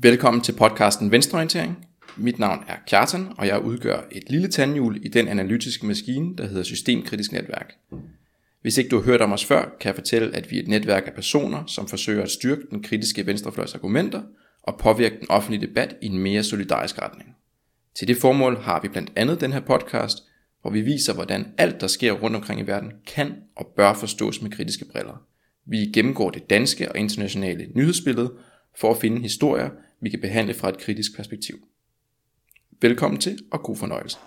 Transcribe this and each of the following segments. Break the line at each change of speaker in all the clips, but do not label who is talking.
Velkommen til podcasten Venstreorientering. Mit navn er Kjartan, og jeg udgør et lille tandhjul i den analytiske maskine, der hedder Systemkritisk Netværk. Hvis ikke du har hørt om os før, kan jeg fortælle, at vi er et netværk af personer, som forsøger at styrke den kritiske venstrefløjs argumenter og påvirke den offentlige debat i en mere solidarisk retning. Til det formål har vi blandt andet den her podcast, hvor vi viser, hvordan alt, der sker rundt omkring i verden, kan og bør forstås med kritiske briller. Vi gennemgår det danske og internationale nyhedsbillede for at finde historier, vi kan behandle fra et kritisk perspektiv. Velkommen til, og god fornøjelse.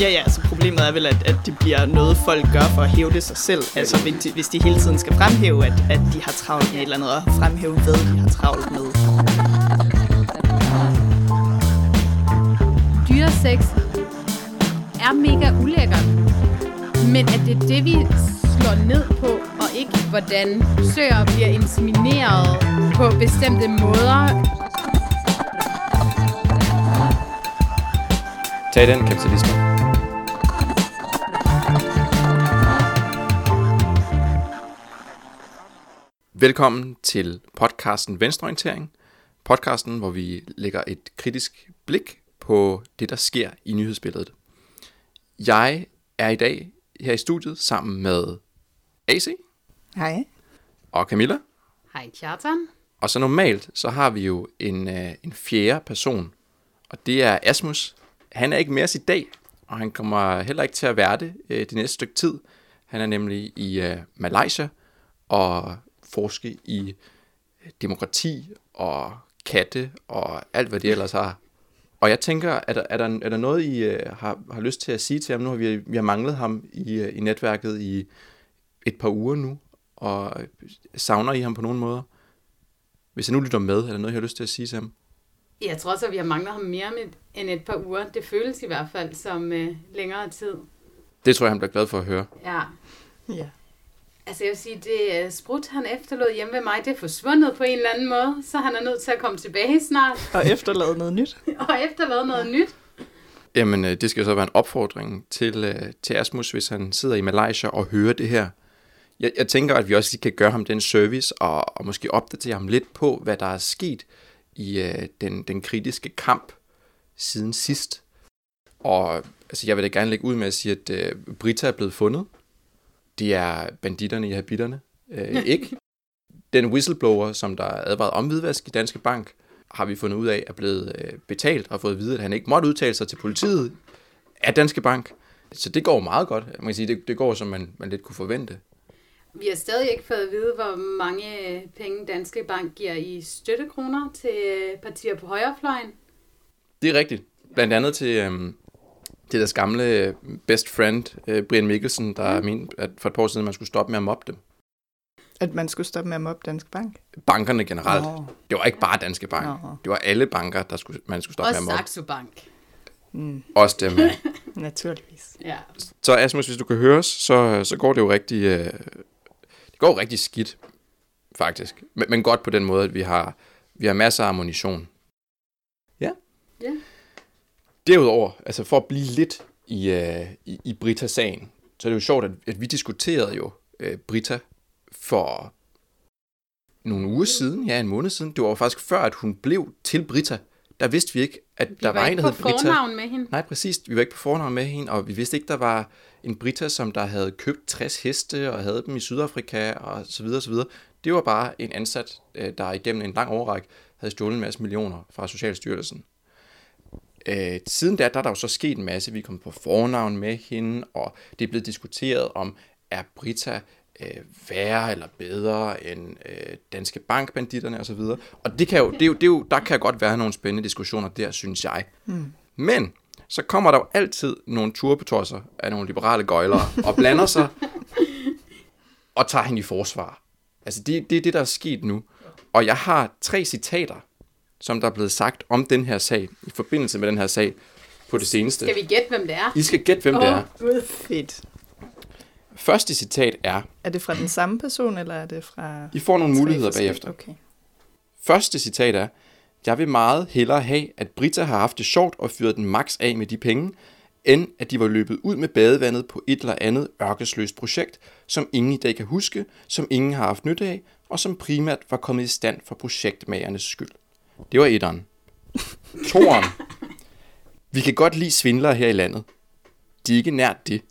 Ja, ja, så problemet er vel, at, at det bliver noget, folk gør for at hæve det sig selv. Altså hvis de, hvis de hele tiden skal fremhæve, at, at de har travlt med et eller andet, og fremhæve, hvad de har travlt med.
Dyresex er mega ulækkert, men at det er det, vi slår ned på, hvordan søer bliver insemineret på bestemte måder.
Tag den, kapitalisme. Velkommen til podcasten Venstreorientering. Podcasten, hvor vi lægger et kritisk blik på det, der sker i nyhedsbilledet. Jeg er i dag her i studiet sammen med AC
Hej.
og Camilla.
Hej, Kjartan.
Og så normalt, så har vi jo en, øh, en fjerde person, og det er Asmus. Han er ikke med os i dag, og han kommer heller ikke til at være det øh, det næste stykke tid. Han er nemlig i øh, Malaysia og forske i øh, demokrati og katte og alt, hvad de ellers har. Og jeg tænker, er der, er der, er der noget, I øh, har, har lyst til at sige til ham? Nu har vi, vi har manglet ham i, øh, i netværket i et par uger nu, og savner I ham på nogen måder? Hvis jeg nu lytter med, er der noget, jeg har lyst til at sige til ham?
Jeg tror så, vi har manglet ham mere med, end et par uger. Det føles i hvert fald som øh, længere tid.
Det tror jeg, han bliver glad for at høre.
Ja.
Ja.
Altså jeg vil sige, det sprut, han efterlod hjemme ved mig, det er forsvundet på en eller anden måde, så han er nødt til at komme tilbage snart
Og efterlade noget nyt.
og efterlade noget nyt.
Jamen, øh, det skal jo så være en opfordring til, øh, til Asmus, hvis han sidder i Malaysia og hører det her. Jeg, jeg tænker, at vi også lige kan gøre ham den service og, og måske opdatere ham lidt på, hvad der er sket i øh, den, den kritiske kamp siden sidst. Og altså, jeg vil da gerne lægge ud med at sige, at øh, Brita er blevet fundet. Det er banditterne i habitterne. Øh, ikke. Den whistleblower, som der advarede om hvidvask i Danske Bank, har vi fundet ud af, er blevet øh, betalt og fået at vide, at han ikke måtte udtale sig til politiet af Danske Bank. Så det går meget godt. Man kan sige, det, det går, som man, man lidt kunne forvente.
Vi har stadig ikke fået at vide, hvor mange øh, penge Danske Bank giver i støttekroner til øh, partier på højrefløjen.
Det er rigtigt. Blandt andet til, øhm, til deres gamle øh, best friend, øh, Brian Mikkelsen, der mm. mente, at for et par år siden, man skulle stoppe med at mobbe dem.
At man skulle stoppe med at mobbe Dansk Bank.
Bankerne generelt.
Nå.
Det var ikke bare Danske Bank.
Nå.
Det var alle banker, der skulle, man skulle stoppe
Og
med at mobbe.
Saxo Bank.
Mm,
Også dem.
naturligvis.
Ja.
Så Asmus, hvis du kan høre os, så, så går det jo rigtig, øh, går jo rigtig skidt, faktisk. Men, men godt på den måde, at vi har, vi har masser af ammunition. Ja.
Ja.
Derudover, altså for at blive lidt i, øh, i, i Brita-sagen, så er det jo sjovt, at, at vi diskuterede jo øh, Brita for nogle uger siden, ja en måned siden. Det var jo faktisk før, at hun blev til Brita. Der vidste vi ikke, at
Vi
der
var,
var en,
ikke
der
på
hed Brita.
fornavn med hende.
Nej, præcis. Vi var ikke på fornavn med hende, og vi vidste ikke, der var en Brita, som der havde købt 60 heste og havde dem i Sydafrika og så videre, så videre. Det var bare en ansat, øh, der igennem en lang overrække havde stjålet en masse millioner fra Socialstyrelsen. Øh, siden da, der er der jo så sket en masse. Vi er kommet på fornavn med hende, og det er blevet diskuteret om, er Brita øh, værre eller bedre end øh, danske bankbanditterne osv. Og det kan jo, det er jo, det er jo, der kan godt være nogle spændende diskussioner der, synes jeg. Mm. Men så kommer der jo altid nogle turbetosser af nogle liberale gøjlere og blander sig og tager hende i forsvar. Altså, det, det er det, der er sket nu. Og jeg har tre citater, som der er blevet sagt om den her sag, i forbindelse med den her sag, på det seneste.
Skal vi gætte, hvem det er?
I skal gætte, hvem det er.
Gud, fedt.
Første citat er,
Er det fra den samme person, eller er det fra...
I får nogle muligheder bagefter.
Okay.
Første citat er, jeg vil meget hellere have, at Britta har haft det sjovt og fyret den max af med de penge, end at de var løbet ud med badevandet på et eller andet ørkesløst projekt, som ingen i dag kan huske, som ingen har haft nytte af, og som primært var kommet i stand for projektmagernes skyld. Det var etteren. Toren. Vi kan godt lide svindlere her i landet. De er ikke nært det,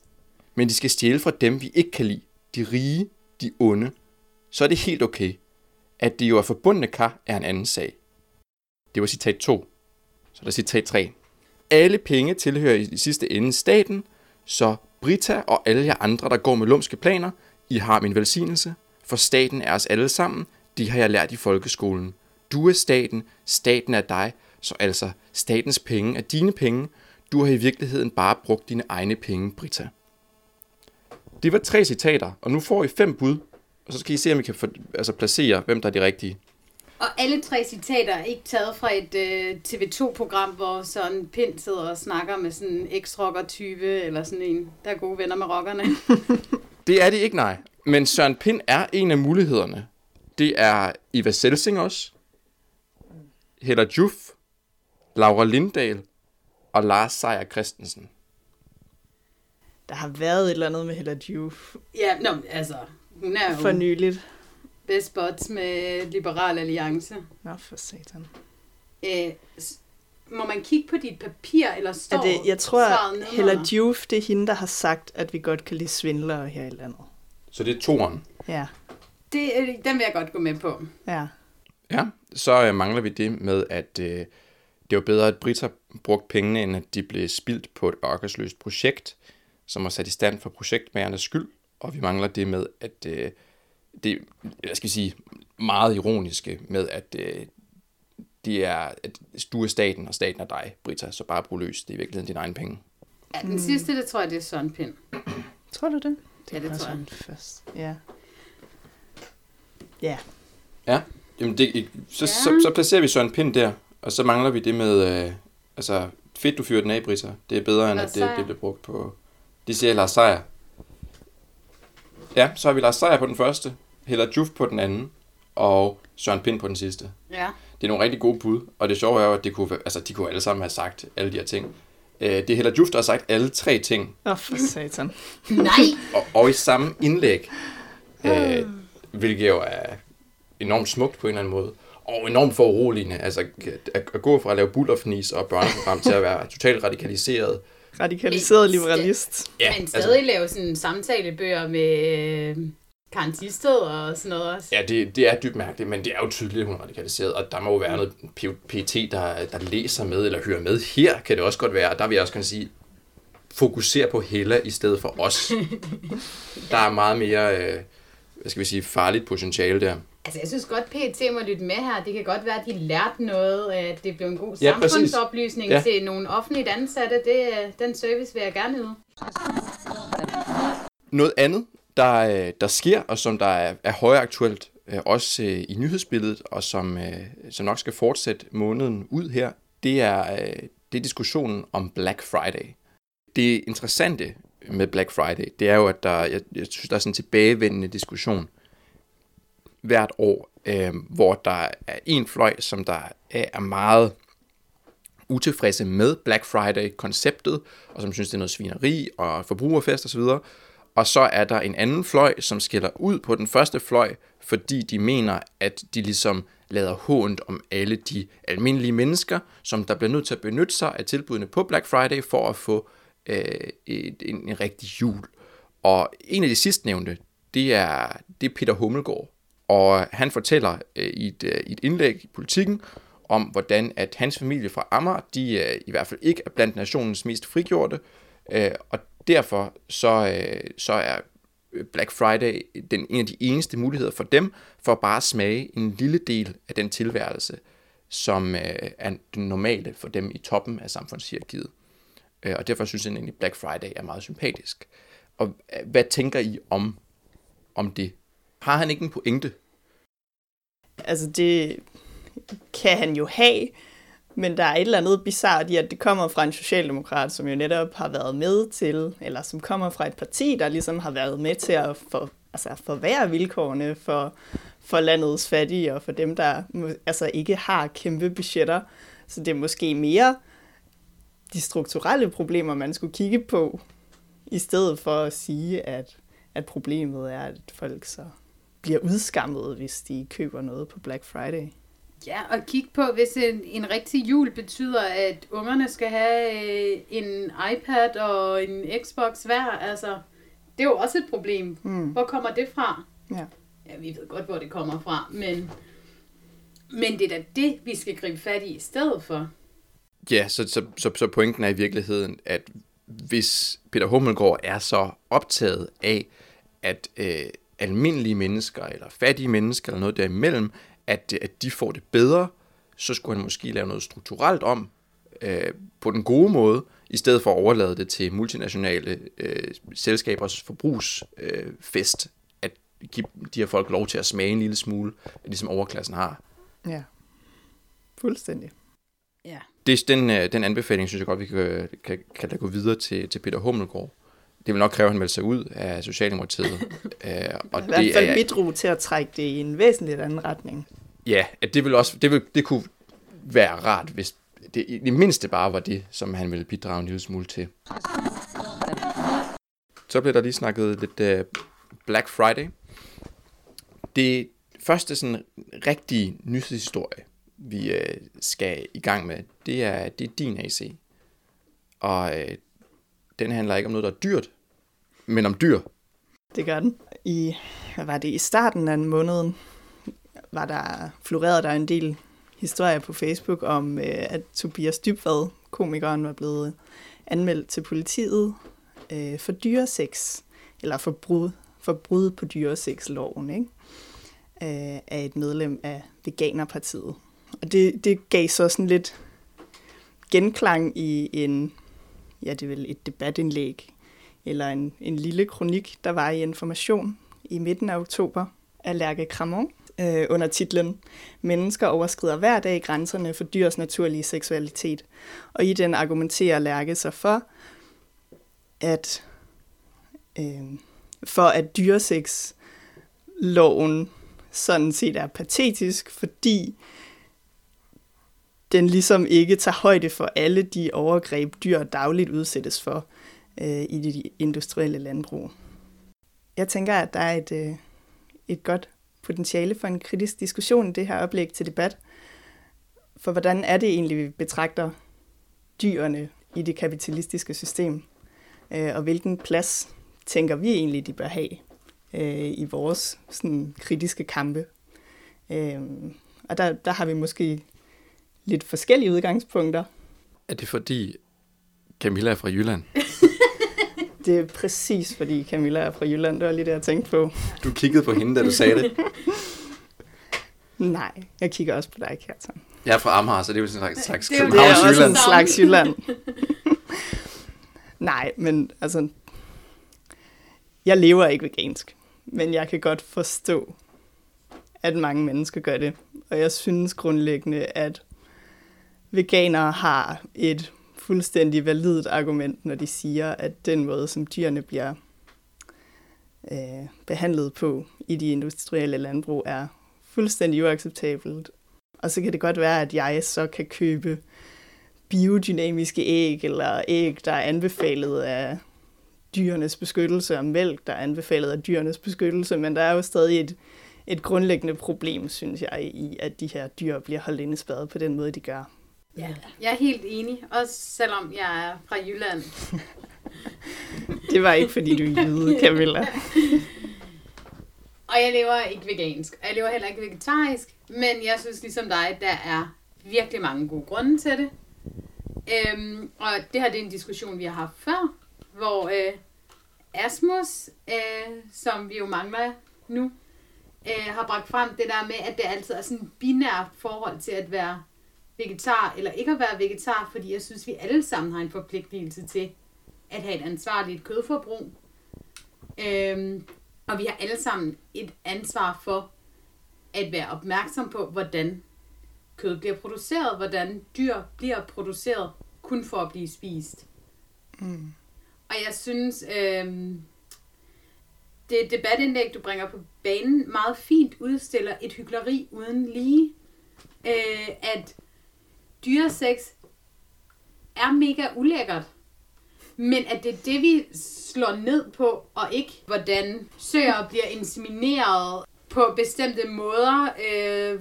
men de skal stjæle fra dem, vi ikke kan lide. De rige, de onde. Så er det helt okay. At det jo er forbundne kar, er en anden sag. Det var citat 2. Så er der citat 3. Alle penge tilhører i sidste ende staten, så Brita og alle jer andre, der går med lumske planer, I har min velsignelse, for staten er os alle sammen, det har jeg lært i folkeskolen. Du er staten, staten er dig, så altså statens penge er dine penge, du har i virkeligheden bare brugt dine egne penge, Brita. Det var tre citater, og nu får I fem bud, og så skal I se, om I kan for, altså placere, hvem der er de rigtige.
Og alle tre citater er ikke taget fra et øh, TV2-program, hvor sådan Pind sidder og snakker med sådan en eks-rocker-type, eller sådan en, der er gode venner med rockerne.
Det er det ikke, nej. Men Søren Pind er en af mulighederne. Det er Eva Selsing også, Hella Juf, Laura Lindahl og Lars Seier Christensen.
Der har været et eller andet med Hella Juf
ja, nå, altså, hun er jo
for nyligt.
Best buds med Liberal Alliance.
Nå, for satan.
Øh, må man kigge på dit papir, eller står
Er det, jeg tror? Hella Juf, det er hende, der har sagt, at vi godt kan lide svindlere her i landet.
Så det er toeren.
Ja,
Det, øh, den vil jeg godt gå med på.
ja.
Ja, så øh, mangler vi det med, at øh, det var bedre, at Brita brugte pengene, end at de blev spildt på et ørkesløst projekt, som var sat i stand for projektmagernes skyld. Og vi mangler det med, at øh, det, jeg skal sige, meget ironiske med, at øh, det er, at du er staten, og staten er dig, Brita, så bare brug løs. Det er i virkeligheden dine egne penge.
Ja, den sidste, det tror jeg, det er Søren Pind.
Tror du det?
Ja, det tror jeg.
Først. Ja. Ja.
Ja, jamen det, så,
Ja.
ja. så, så placerer vi Søren Pind der, og så mangler vi det med, øh, altså fedt du fyrer den af, Brita. Det er bedre, end
Lars
at det, det bliver brugt på, det siger Lars Seier. Ja, så har vi Lars Seier på den første, Hella Juf på den anden, og Søren Pind på den sidste.
Ja.
Det er nogle rigtig gode bud, og det sjove er jo, at det kunne, være- altså, de kunne alle sammen have sagt alle de her ting. Øh, det er Hella Juf, der har sagt alle tre ting,
Åh, for satan.
Nej!
og, og i samme indlæg, øh, hvilket jo er enormt smukt på en eller anden måde, og enormt foruroligende. Altså at, at gå fra at lave bullerfnis og børneprogram til at være totalt radikaliseret.
Radikaliseret liberalist.
Ja, Men stadig altså, lave sådan samtalebøger med øh, Karen Tisted og sådan noget også.
Ja, det, det er dybt mærkeligt, men det er jo tydeligt, at hun er radikaliseret, og der må jo være noget PT, der, der læser med eller hører med. Her kan det også godt være, og der vil jeg også gerne sige, fokusere på Hella i stedet for os. Der er meget mere, øh, hvad skal vi sige, farligt potentiale der.
Altså, jeg synes godt, PET må lytte med her. Det kan godt være, at de lærte noget, at det blev en god
Ja,
samfundsoplysning
Ja.
ja. til nogle offentligt ansatte. Det, øh, den service vil jeg gerne yde.
Noget andet, der, øh, der sker, og som der er, er højaktuelt, øh, også øh, i nyhedsbilledet, og som, som nok skal fortsætte måneden ud her, det er, det er diskussionen om Black Friday. Det interessante med Black Friday, det er jo, at der, jeg, jeg synes, der er sådan en tilbagevendende diskussion hvert år, øh, hvor der er en fløj, som der er er meget utilfredse med Black Friday-konceptet, og som synes, det er noget svineri og forbrugerfest osv., og og så er der en anden fløj, som skiller ud på den første fløj, fordi de mener, at de ligesom lader hånd om alle de almindelige mennesker, som der bliver nødt til at benytte sig af tilbudene på Black Friday for at få øh, et, en, en rigtig jul. Og en af de sidstnævnte, det er, det er Peter Hummelgaard, og han fortæller øh, i, et, øh, i et indlæg i politikken om, hvordan at hans familie fra Amager, de øh, i hvert fald ikke er blandt nationens mest frigjorte, øh, og derfor så, øh, så er Black Friday den, en af de eneste muligheder for dem, for bare smage en lille del af den tilværelse, som øh, er den normale for dem i toppen af samfundshierarkiet. Øh, og derfor synes jeg egentlig, at Black Friday er meget sympatisk. Og øh, hvad tænker I om, om det? Har han ikke en pointe?
Altså det kan han jo have, men der er et eller andet bizart i, at det kommer fra en socialdemokrat, som jo netop har været med til, eller som kommer fra et parti, der ligesom har været med til at for, altså forværre vilkårene for, for landets fattige og for dem, der altså ikke har kæmpe budgetter. Så det er måske mere de strukturelle problemer, man skulle kigge på, i stedet for at sige, at, at problemet er, at folk så bliver udskammet, hvis de køber noget på Black Friday.
Ja, og kig på, hvis en, en rigtig jul betyder, at ungerne skal have øh, en iPad og en Xbox hver, altså, det er jo også et problem. Mm. Hvor kommer det fra?
Ja.
Ja, vi ved godt, hvor det kommer fra, men, men det er da det, vi skal gribe fat i i stedet for.
Ja, så, så, så, så pointen er i virkeligheden, at hvis Peter Hummelgaard er så optaget af, at øh, almindelige mennesker, eller fattige mennesker, eller noget derimellem, at, at de får det bedre, så skulle han måske lave noget strukturelt om, øh, på den gode måde, i stedet for at overlade det til multinationale øh, selskabers forbrugsfest, øh, at give de her folk lov til at smage en lille smule, ligesom overklassen har.
Ja, fuldstændig.
Ja.
Det, den, øh, den anbefaling synes jeg godt, vi kan, kan, kan da gå videre til, til Peter Hummelgaard. Det vil nok kræve, at han melder sig ud af Socialdemokratiet.
øh, og I hvert fald bidrog til at trække det i en væsentligt anden retning.
Ja, at det, vil også, det, vil, det kunne være rart, hvis det i det mindste bare var det, som han ville bidrage en lille smule til. Så blev der lige snakket lidt uh, Black Friday. Det første sådan rigtige nyhedshistorie, vi uh, skal i gang med, det er, det er din AC. Og uh, den handler ikke om noget, der er dyrt, men om dyr.
Det gør den. I, hvad var det, i starten af måneden var der floreret der en del historier på Facebook om, øh, at Tobias Dybvad, komikeren, var blevet anmeldt til politiet øh, for dyreseks, eller for brud, for brud på dyreseksloven, ikke? Øh, af et medlem af Veganerpartiet. Og det, det gav så sådan lidt genklang i en, ja, det er vel et debatindlæg, eller en, en lille kronik, der var i Information i midten af oktober af Lærke Cramon øh, under titlen Mennesker overskrider hver dag grænserne for dyrs naturlige seksualitet. Og i den argumenterer Lærke sig for, at øh, for at dyresex loven sådan set er patetisk, fordi den ligesom ikke tager højde for alle de overgreb, dyr dagligt udsættes for øh, i de industrielle landbrug. Jeg tænker, at der er et, øh, et godt potentiale for en kritisk diskussion i det her oplæg til debat. For hvordan er det egentlig, vi betragter dyrene i det kapitalistiske system? Øh, og hvilken plads tænker vi egentlig, de bør have øh, i vores sådan, kritiske kampe? Øh, og der, der har vi måske lidt forskellige udgangspunkter.
Er det fordi Camilla er fra Jylland?
Det er præcis, fordi Camilla er fra Jylland. Det var lige det, jeg tænkte på.
Du kiggede på hende, da du sagde det.
Nej, jeg kigger også på dig, Kjartan.
Jeg er fra Amager, så det er jo sådan en slags
det Københavns Jylland. Det er også en slags Jylland. Nej, men altså... Jeg lever ikke vegansk, men jeg kan godt forstå, at mange mennesker gør det. Og jeg synes grundlæggende, at veganere har et fuldstændig validt argument, når de siger, at den måde, som dyrene bliver øh, behandlet på i de industrielle landbrug, er fuldstændig uacceptabelt. Og så kan det godt være, at jeg så kan købe biodynamiske æg, eller æg, der er anbefalet af dyrenes beskyttelse, og mælk, der er anbefalet af dyrenes beskyttelse, men der er jo stadig et, et grundlæggende problem, synes jeg, i at de her dyr bliver holdt indespærret på den måde, de gør.
Ja, jeg er helt enig, også selvom jeg er fra Jylland.
det var ikke, fordi du er jyde, Camilla.
og jeg lever ikke vegansk, og jeg lever heller ikke vegetarisk, men jeg synes ligesom dig, der er virkelig mange gode grunde til det. Øhm, og det her det er en diskussion, vi har haft før, hvor øh, Asmus, øh, som vi jo mangler nu, øh, har bragt frem det der med, at det altid er sådan et binært forhold til at være vegetar eller ikke at være vegetar, fordi jeg synes, vi alle sammen har en forpligtelse til at have et ansvarligt kødforbrug. Øhm, og vi har alle sammen et ansvar for at være opmærksom på, hvordan kød bliver produceret, hvordan dyr bliver produceret, kun for at blive spist.
Mm.
Og jeg synes, øhm, det debatindlæg, du bringer på banen, meget fint udstiller et hyggeleri uden lige. Øh, at dyresex er mega ulækkert. Men at det er det, vi slår ned på, og ikke hvordan søer bliver insemineret på bestemte måder, øh,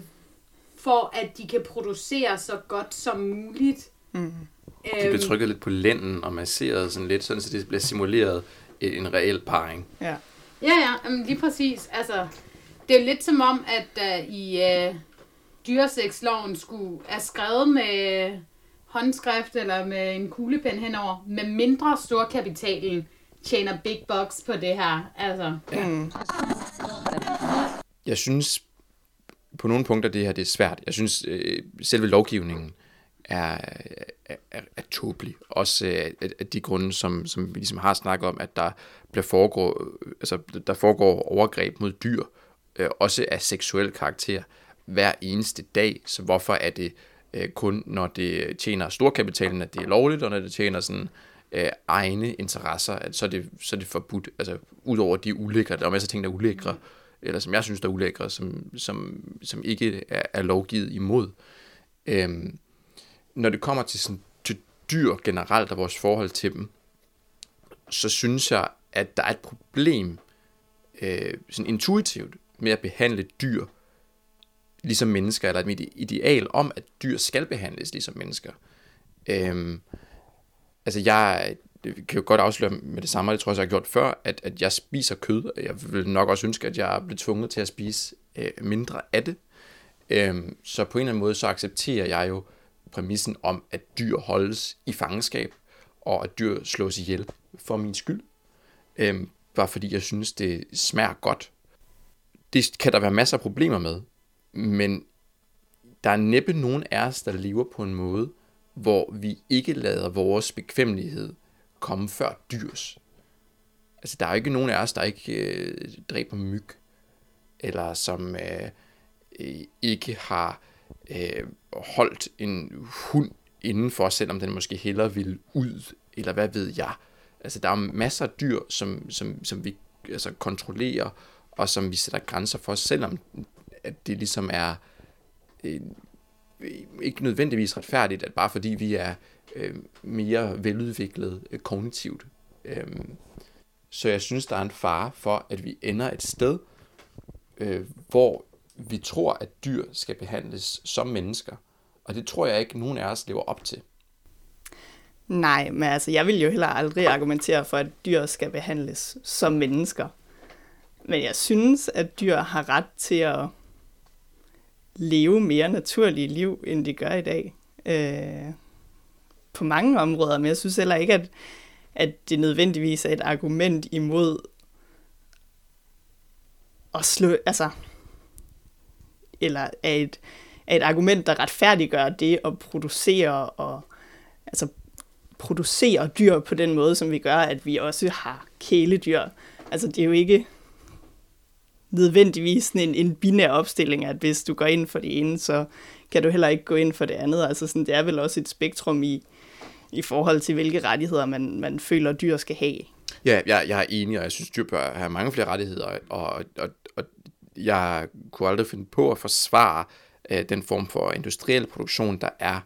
for at de kan producere så godt som muligt.
Mm.
De bliver trykket lidt på lænden og masseret sådan lidt, sådan så det bliver simuleret en reel parring.
Ja.
Ja, ja, lige præcis. Altså, det er lidt som om, at uh, i uh, dyresexloven skulle er skrevet med håndskrift eller med en kuglepen henover, med mindre storkapitalen tjener big bucks på det her. Altså,
Mm.
Jeg synes på nogle punkter, det her det er svært. Jeg synes, øh, selve lovgivningen er, er, er, er tåbelig. Også øh, af, af de grunde, som, som vi ligesom har snakket om, at der, bliver foregår, altså, der foregår overgreb mod dyr, øh, også af seksuel karakter, hver eneste dag. Så hvorfor er det øh, kun, når det tjener storkapitalen, at det er lovligt, og når det tjener sådan øh, egne interesser, at så er det, så er det forbudt. Altså, udover de ulækre, der er masser af ting, der er ulækre, eller som jeg synes, der er ulækre, som, som, som ikke er, er lovgivet imod. Øhm, når det kommer til, sådan, til dyr generelt og vores forhold til dem, så synes jeg, at der er et problem øh, sådan intuitivt med at behandle dyr ligesom mennesker, eller et ideal om, at dyr skal behandles ligesom mennesker. Øhm, altså jeg øh, kan jo godt afsløre med det samme, og det tror jeg, jeg har gjort før, at, at jeg spiser kød, og jeg vil nok også ønske, at jeg blev tvunget til at spise øh, mindre af det. Øhm, så på en eller anden måde, så accepterer jeg jo præmissen om, at dyr holdes i fangenskab, og at dyr slås ihjel for min skyld. Øhm, bare fordi jeg synes, det smager godt. Det kan der være masser af problemer med, men der er næppe nogen af os, der lever på en måde, hvor vi ikke lader vores bekvemmelighed komme før dyrs. Altså, der er ikke nogen af os, der ikke øh, dræber myg, eller som øh, øh, ikke har øh, holdt en hund indenfor, selvom den måske hellere vil ud, eller hvad ved jeg. Altså, der er masser af dyr, som, som, som vi altså, kontrollerer, og som vi sætter grænser for, selvom at det ligesom er øh, ikke nødvendigvis retfærdigt, at bare fordi vi er øh, mere veludviklet øh, kognitivt. Øh, så jeg synes, der er en fare for, at vi ender et sted, øh, hvor vi tror, at dyr skal behandles som mennesker. Og det tror jeg ikke, nogen af os lever op til.
Nej, men altså, jeg vil jo heller aldrig argumentere for, at dyr skal behandles som mennesker. Men jeg synes, at dyr har ret til at leve mere naturlige liv, end de gør i dag. Øh, på mange områder, men jeg synes heller ikke, at, at det nødvendigvis er et argument imod at slå, altså, eller er et, er et argument, der retfærdiggør det at producere og altså producere dyr på den måde, som vi gør, at vi også har kæledyr. Altså det er jo ikke nødvendigvis en, en binær opstilling, at hvis du går ind for det ene, så kan du heller ikke gå ind for det andet. Altså sådan, det er vel også et spektrum i, i forhold til, hvilke rettigheder man, man føler, dyr skal have.
Ja, jeg, jeg er enig, og jeg synes, dyr bør have mange flere rettigheder, og, og, og jeg kunne aldrig finde på at forsvare øh, den form for industriel produktion, der er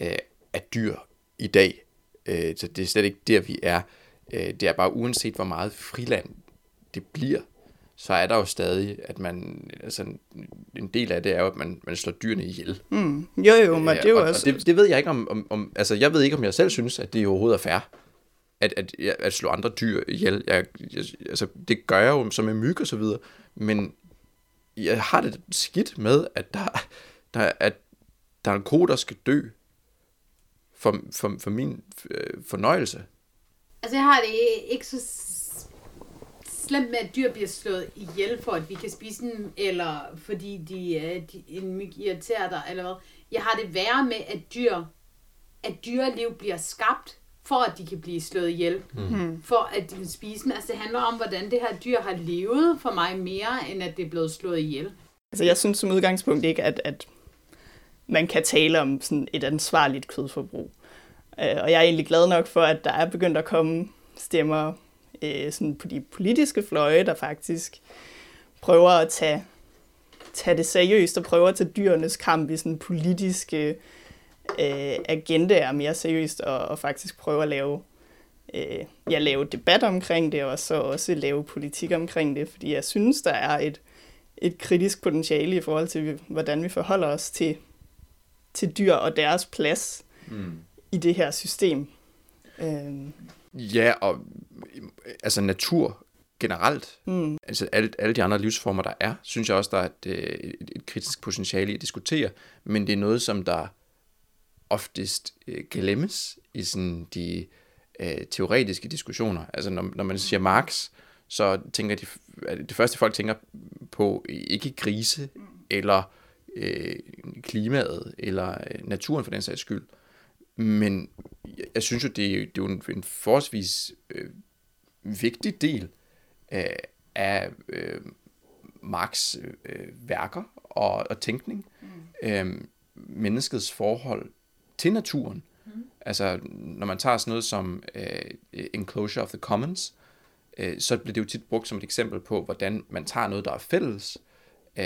øh, af dyr i dag. Øh, så det er slet ikke der, vi er. Øh, det er bare uanset, hvor meget friland det bliver, så er der jo stadig, at man, altså en del af det er jo, at man, man slår dyrene ihjel.
Mm. Jo, jo, men det er jo
og,
også...
Og det, det ved jeg ikke om, om, om, altså jeg ved ikke, om jeg selv synes, at det overhovedet er fair, at, at, at slå andre dyr ihjel. Jeg, jeg, altså det gør jeg jo som med myg og så videre, men jeg har det skidt med, at der, der, at der er en ko, der skal dø for, for, for min øh, fornøjelse.
Altså, jeg har det ikke så slemt med, at dyr bliver slået ihjel for, at vi kan spise dem, eller fordi de, de en myg irriterer dig, eller hvad. jeg har det værre med, at dyr, at dyreliv bliver skabt, for at de kan blive slået ihjel. Mm. For at de kan spise dem. Altså det handler om, hvordan det her dyr har levet for mig mere, end at det er blevet slået ihjel.
Altså jeg synes som udgangspunkt ikke, at, at man kan tale om sådan et ansvarligt kødforbrug. Øh, og jeg er egentlig glad nok for, at der er begyndt at komme stemmer øh, sådan på de politiske fløje, der faktisk prøver at tage, tage det seriøst og prøver at tage dyrenes kamp i sådan politiske øh, agendaer mere seriøst og, og faktisk prøver at lave, øh, ja, lave debat omkring det og så også lave politik omkring det, fordi jeg synes, der er et, et kritisk potentiale i forhold til, hvordan vi forholder os til, til dyr og deres plads mm. i det her system. Øh.
Ja, og altså natur generelt, mm. altså alle, alle de andre livsformer, der er, synes jeg også, der er et, et, et kritisk potentiale i at diskutere, men det er noget, som der oftest øh, glemmes i sådan de øh, teoretiske diskussioner. Altså når, når man siger Marx, så tænker de, det første folk tænker på ikke grise, eller øh, klimaet, eller øh, naturen for den sags skyld. Men jeg, jeg synes jo, det er, det er jo en, en forholdsvis øh, vigtig del øh, af øh, Marx' øh, værker og, og tænkning. Mm. Øh, menneskets forhold til naturen. Mm. Altså, når man tager sådan noget som uh, Enclosure of the Commons, uh, så bliver det jo tit brugt som et eksempel på, hvordan man tager noget, der er fælles, uh,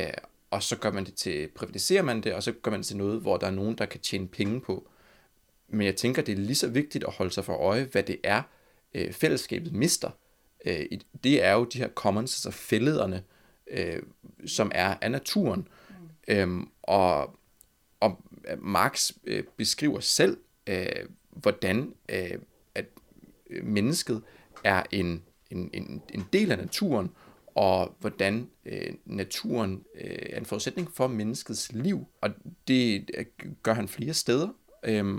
og så gør man det til, privatiserer man det, og så gør man det til noget, hvor der er nogen, der kan tjene penge på. Men jeg tænker, det er lige så vigtigt at holde sig for øje, hvad det er, uh, fællesskabet mister. Uh, det er jo de her commons, altså fællederne, uh, som er af naturen. Mm. Um, og og Marx øh, beskriver selv, øh, hvordan øh, at øh, mennesket er en, en, en, en del af naturen, og hvordan øh, naturen øh, er en forudsætning for menneskets liv. Og det øh, gør han flere steder, øh,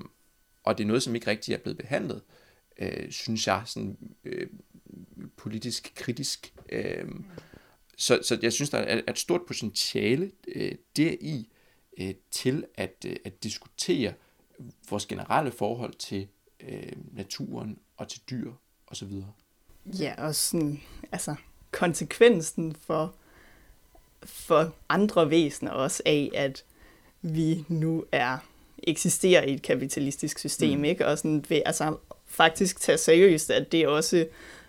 og det er noget, som ikke rigtig er blevet behandlet, øh, synes jeg, sådan øh, politisk kritisk. Øh, så, så jeg synes, der er et stort potentiale øh, deri, øh, til at, øh, at diskutere vores generelle forhold til øh, naturen og til dyr osv.
Ja, og sådan, altså konsekvensen for, for andre væsener også af, at vi nu er eksisterer i et kapitalistisk system, mm. ikke? Og sådan ved, altså, faktisk tage seriøst, at det også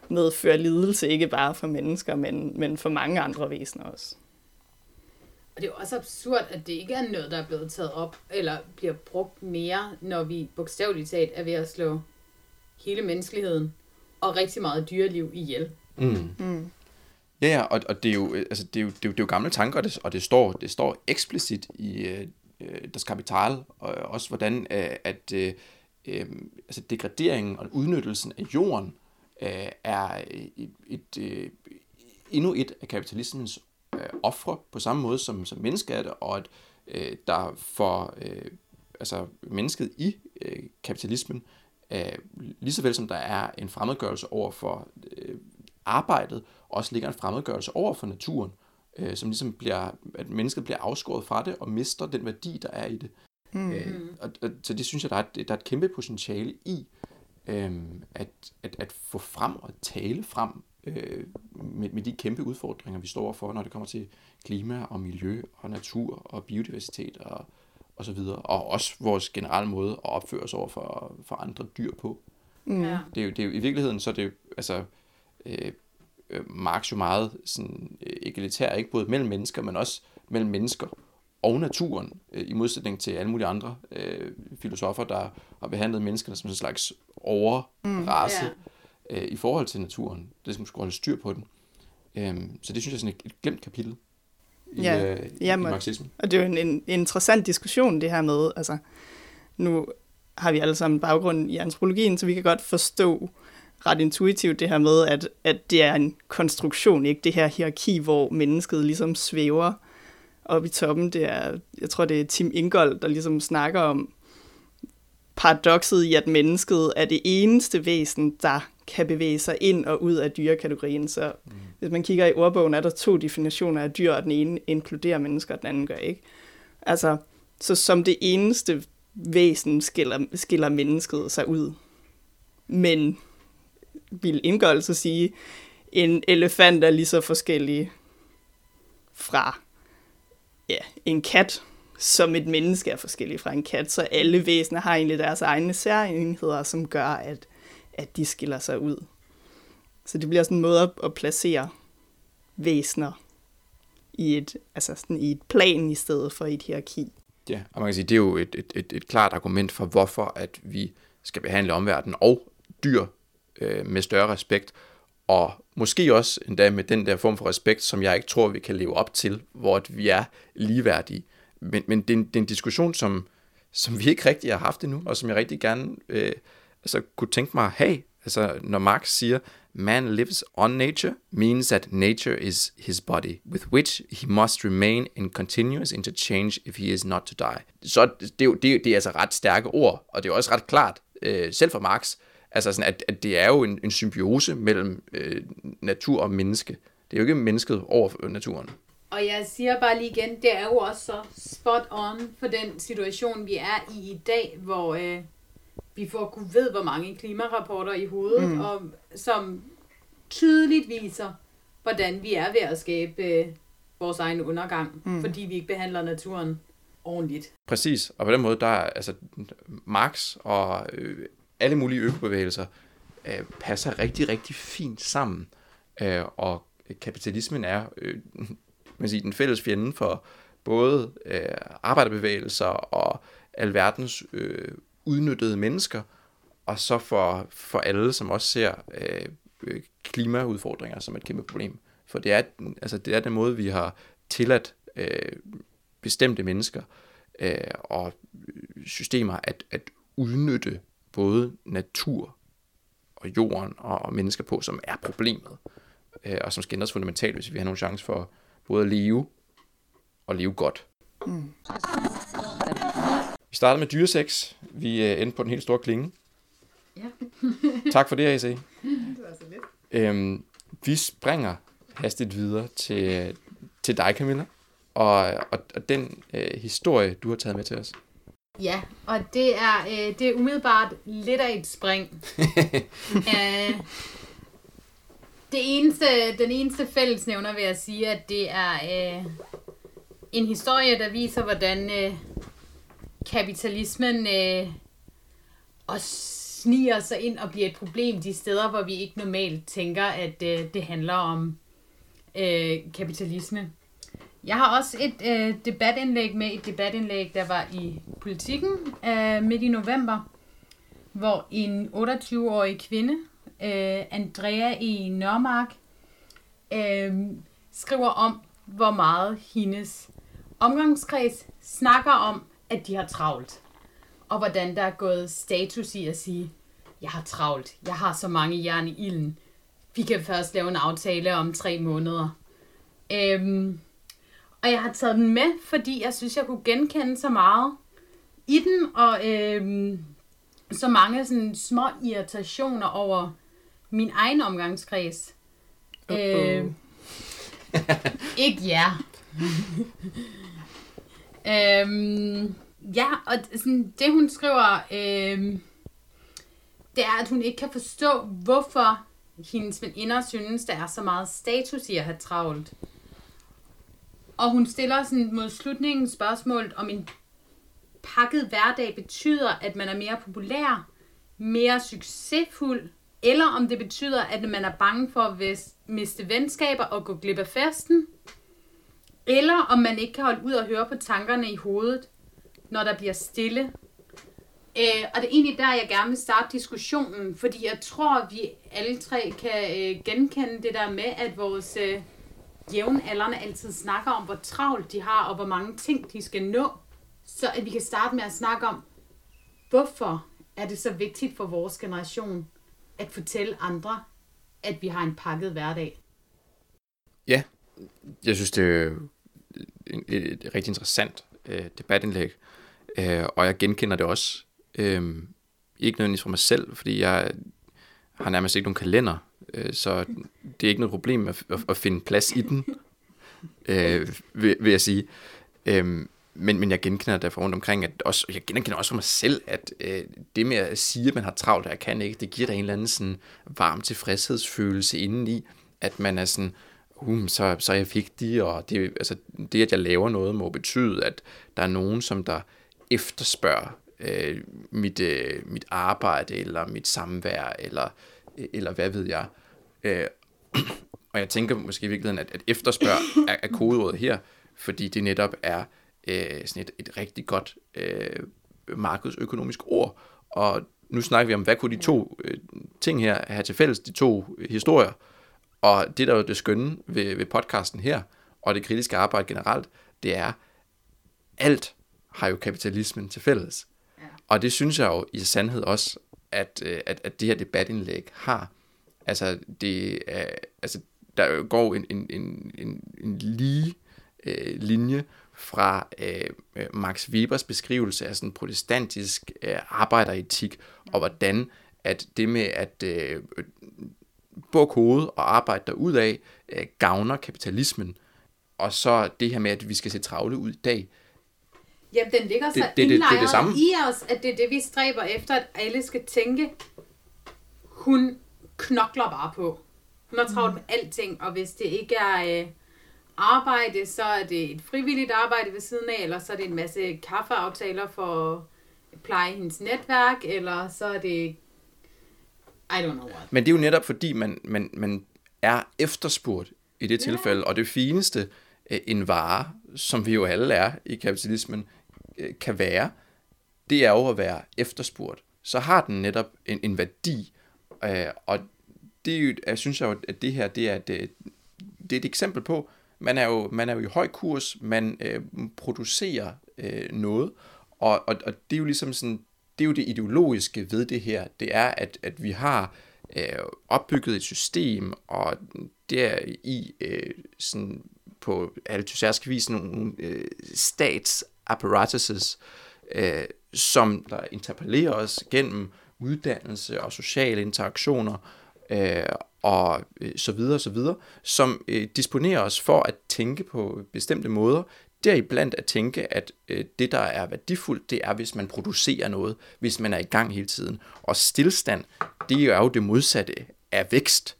medfører lidelse, ikke bare for mennesker, men, men for mange andre væsener også.
Og det er jo også absurd, at det ikke er noget, der er blevet taget op, eller bliver brugt mere, når vi bogstaveligt talt er ved at slå hele menneskeligheden og rigtig meget dyreliv ihjel. Mm.
Mm. Ja, ja, og, og det, er jo, altså, det, er jo, det, er jo, det er jo gamle tanker, og det, og det står, det står eksplicit i øh, deres kapital, og også hvordan øh, at øh, øh, altså degraderingen og udnyttelsen af jorden øh, er et, et, øh, endnu et af kapitalismens øh, ofre på samme måde som, som mennesket er det, og at øh, der for øh, altså mennesket i øh, kapitalismen, øh, lige så vel som der er en fremmedgørelse over for øh, arbejdet, også ligger en fremmedgørelse over for naturen, øh, som ligesom bliver, at mennesket bliver afskåret fra det og mister den værdi, der er i det. Mm. Øh, og, og, så det synes jeg, der er, et, der er et kæmpe potentiale i, øh, at, at, at få frem og tale frem øh, med, med de kæmpe udfordringer, vi står for, når det kommer til klima og miljø og natur og biodiversitet og, og så videre. Og også vores generelle måde at opføre os over for, for andre dyr på. Mm. Ja. Det, er jo, det er jo, I virkeligheden så er det jo, altså, øh, øh Marx jo meget sådan, øh, egalitær, ikke både mellem mennesker, men også mellem mennesker og naturen, øh, i modsætning til alle mulige andre øh, filosofer, der har behandlet menneskerne som en slags overrace. Mm. Ja øh, i forhold til naturen. Det man skulle holde styr på den. Øhm, så det synes jeg er sådan et, et glemt kapitel i, ja, øh, i, jamen, i marxismen.
Og det er jo en, en interessant diskussion, det her med, altså nu har vi alle sammen baggrund i antropologien, så vi kan godt forstå ret intuitivt det her med, at, at det er en konstruktion, ikke det her hierarki, hvor mennesket ligesom svæver op i toppen. Det er, jeg tror, det er Tim Ingold, der ligesom snakker om paradokset i, at mennesket er det eneste væsen, der kan bevæge sig ind og ud af dyrekategorien. Så mm. hvis man kigger i ordbogen, er der to definitioner af dyr, og den ene inkluderer mennesker, og den anden gør ikke. Altså, Så som det eneste væsen skiller, skiller mennesket sig ud. Men vil indgå så sige, en elefant er lige så forskellig fra ja, en kat, som et menneske er forskellig fra en kat. Så alle væsener har egentlig deres egne særenheder, som gør, at, at de skiller sig ud. Så det bliver sådan en måde at placere væsener i et, altså sådan i et plan i stedet for et hierarki.
Ja, og man kan sige, det er jo et, et, et, et klart argument for, hvorfor at vi skal behandle omverdenen og dyr øh, med større respekt, og måske også endda med den der form for respekt, som jeg ikke tror, vi kan leve op til, hvor vi er ligeværdige. Men, men det, er en, det er en diskussion, som, som vi ikke rigtig har haft endnu, og som jeg rigtig gerne øh, altså, kunne tænke mig at have. Altså, når Marx siger, man lives on nature, means that nature is his body, with which he must remain in continuous interchange if he is not to die. Så det, det, det er altså ret stærke ord, og det er også ret klart, øh, selv for Marx, altså sådan, at, at det er jo en, en symbiose mellem øh, natur og menneske. Det er jo ikke mennesket over naturen.
Og jeg siger bare lige igen, det er jo også så spot on for den situation, vi er i i dag, hvor øh, vi får kunne ved, hvor mange klimarapporter i hovedet, mm. og som tydeligt viser, hvordan vi er ved at skabe øh, vores egen undergang, mm. fordi vi ikke behandler naturen ordentligt.
Præcis, og på den måde, der er altså Marx og øh, alle mulige økobevægelser øh, passer rigtig, rigtig fint sammen, øh, og kapitalismen er øh, man siger, den fælles fjende for både øh, arbejderbevægelser og alverdens øh, udnyttede mennesker, og så for, for alle, som også ser øh, klimaudfordringer som et kæmpe problem. For det er, altså, det er den måde, vi har tilladt øh, bestemte mennesker øh, og systemer at, at udnytte både natur og jorden og, og mennesker på, som er problemet, øh, og som skal ændres fundamentalt, hvis vi har nogen chance for både at leve og leve godt. Mm. Vi startede med dyresex. Vi øh, endte på den helt store klinge.
Ja.
tak for det, AC. Det
var så lidt.
Øhm, vi springer hastigt videre til, til dig, Camilla, og, og, og den øh, historie, du har taget med til os.
Ja, og det er, øh, det er umiddelbart lidt af et spring. Æh, det eneste, den eneste fællesnævner vil jeg sige, at det er øh, en historie, der viser, hvordan øh, kapitalismen øh, også sniger sig ind og bliver et problem de steder, hvor vi ikke normalt tænker, at øh, det handler om øh, kapitalisme. Jeg har også et øh, debatindlæg med, et debatindlæg, der var i politikken øh, midt i november, hvor en 28-årig kvinde øh, Andrea i Nørmark, øh, skriver om, hvor meget hendes omgangskreds snakker om, at de har travlt. Og hvordan der er gået status i at sige, jeg har travlt, jeg har så mange jern i ilden. Vi kan først lave en aftale om tre måneder. Øhm, og jeg har taget den med, fordi jeg synes, jeg kunne genkende så meget i den, og øhm, så mange sådan små irritationer over min egen omgangskreds. Uh-oh. Øh, ikke jer. øhm, ja, og sådan, det hun skriver, øhm, det er, at hun ikke kan forstå, hvorfor hendes veninder synes, der er så meget status i at have travlt. Og hun stiller sådan mod slutningen spørgsmålet, om en pakket hverdag betyder, at man er mere populær, mere succesfuld, eller om det betyder, at man er bange for at miste venskaber og gå glip af festen, eller om man ikke kan holde ud og høre på tankerne i hovedet, når der bliver stille. Øh, og det er egentlig der, jeg gerne vil starte diskussionen, fordi jeg tror, vi alle tre kan øh, genkende det der med, at vores øh, jævnaldrende altid snakker om, hvor travlt de har, og hvor mange ting de skal nå. Så at vi kan starte med at snakke om, hvorfor er det så vigtigt for vores generation at fortælle andre, at vi har en pakket hverdag.
Ja, jeg synes, det er et, et, et rigtig interessant øh, debatindlæg, øh, og jeg genkender det også. Øh, ikke nødvendigvis for mig selv, fordi jeg har nærmest ikke nogen kalender, øh, så det er ikke noget problem at, at, at finde plads i den, øh, vil, vil jeg sige. Øh, men, men jeg genkender det fra rundt omkring, at også, jeg genkender også for mig selv, at øh, det med at sige, at man har travlt, og jeg kan ikke, det giver da en eller anden sådan varm tilfredshedsfølelse indeni, at man er sådan, um, så, så er jeg vigtig, og det, altså, det, at jeg laver noget, må betyde, at der er nogen, som der efterspørger øh, mit, øh, mit arbejde, eller mit samvær, eller, eller hvad ved jeg. Øh, og jeg tænker måske i virkeligheden, at, at efterspørg er, er kodeordet her, fordi det netop er øh, sådan et, et rigtig godt øh, markedsøkonomisk ord. Og nu snakker vi om, hvad kunne de to øh, ting her have til fælles, de to øh, historier. Og det, der er jo det skønne ved, ved podcasten her, og det kritiske arbejde generelt, det er, alt har jo kapitalismen til fælles. Ja. Og det synes jeg jo i sandhed også, at, øh, at, at det her debatindlæg har. Altså, det er, altså der går en, en, en, en, en lige øh, linje fra øh, Max Webers beskrivelse af sådan protestantisk øh, arbejderetik, og hvordan at det med at øh, bo kode og arbejde derudad øh, gavner kapitalismen, og så det her med, at vi skal se travle ud i dag.
Jamen, den ligger så det, det, det, det, det, det samme. i os, at det er det, vi stræber efter, at alle skal tænke, hun knokler bare på. Hun har travlt med alting, og hvis det ikke er... Øh, arbejde, så er det et frivilligt arbejde ved siden af, eller så er det en masse kaffeaftaler for at pleje hendes netværk, eller så er det... I don't know what.
Men det er jo netop fordi, man, man, man er efterspurgt i det tilfælde, yeah. og det fineste øh, en vare, som vi jo alle er i kapitalismen, Øh, kan være, det er jo at være efterspurgt. Så har den netop en, en værdi, øh, og det er jo, jeg synes jo, at det her det er, et, øh, det er et eksempel på, man er jo, man er jo i høj kurs, man øh, producerer øh, noget, og, og, og det er jo ligesom sådan, det er jo det ideologiske ved det her, det er, at, at vi har øh, opbygget et system, og det er i øh, sådan på altysærsk vis nogle, øh, stats apparatuses, øh, som der interpellerer os gennem uddannelse og sociale interaktioner, øh, og øh, så videre, så videre, som øh, disponerer os for at tænke på bestemte måder, deriblandt at tænke, at øh, det, der er værdifuldt, det er, hvis man producerer noget, hvis man er i gang hele tiden. Og stillstand, det er jo det modsatte af vækst,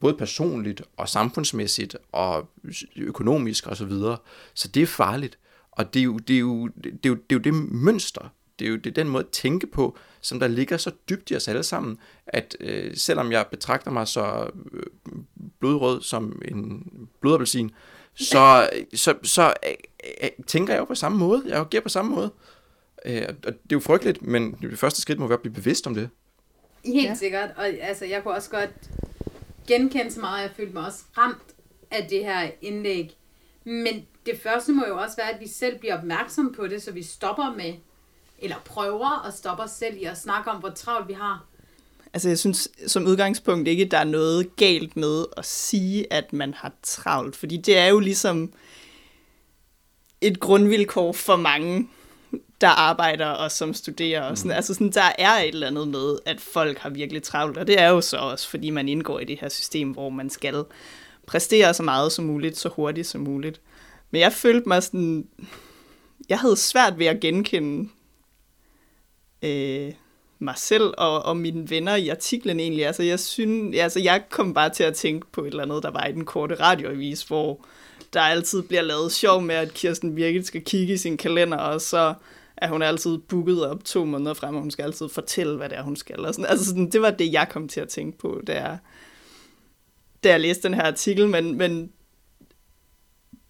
både personligt og samfundsmæssigt og økonomisk osv. Så, videre. så det er farligt. Og det er jo det, er jo, det, er jo, det, er jo det mønster, det er jo det er den måde at tænke på, som der ligger så dybt i os alle sammen, at øh, selvom jeg betragter mig så øh, blodrød som en blodappelsin, så, så, så øh, øh, tænker jeg jo på samme måde. Jeg agerer på samme måde. Øh, og det er jo frygteligt, men det første skridt må være at blive bevidst om det.
Helt ja. sikkert. Og altså, jeg kunne også godt genkende så meget, jeg følte mig også ramt af det her indlæg. Men det første må jo også være, at vi selv bliver opmærksom på det, så vi stopper med eller prøver at stoppe os selv i at snakke om, hvor travlt vi har.
Altså jeg synes som udgangspunkt ikke, der er noget galt med at sige, at man har travlt, fordi det er jo ligesom et grundvilkår for mange, der arbejder og som studerer. Og sådan. Mm. Altså sådan, der er et eller andet med, at folk har virkelig travlt, og det er jo så også, fordi man indgår i det her system, hvor man skal præstere så meget som muligt, så hurtigt som muligt. Men jeg følte mig sådan, jeg havde svært ved at genkende øh, mig selv og, og mine venner i artiklen egentlig. Altså jeg, synes, altså jeg kom bare til at tænke på et eller andet, der var i den korte radioavis, hvor der altid bliver lavet sjov med, at Kirsten virkelig skal kigge i sin kalender, og så at hun er altid booket op to måneder frem, og hun skal altid fortælle, hvad det er, hun skal. Og sådan. Altså sådan, det var det, jeg kom til at tænke på, da jeg, da jeg læste den her artikel, men, men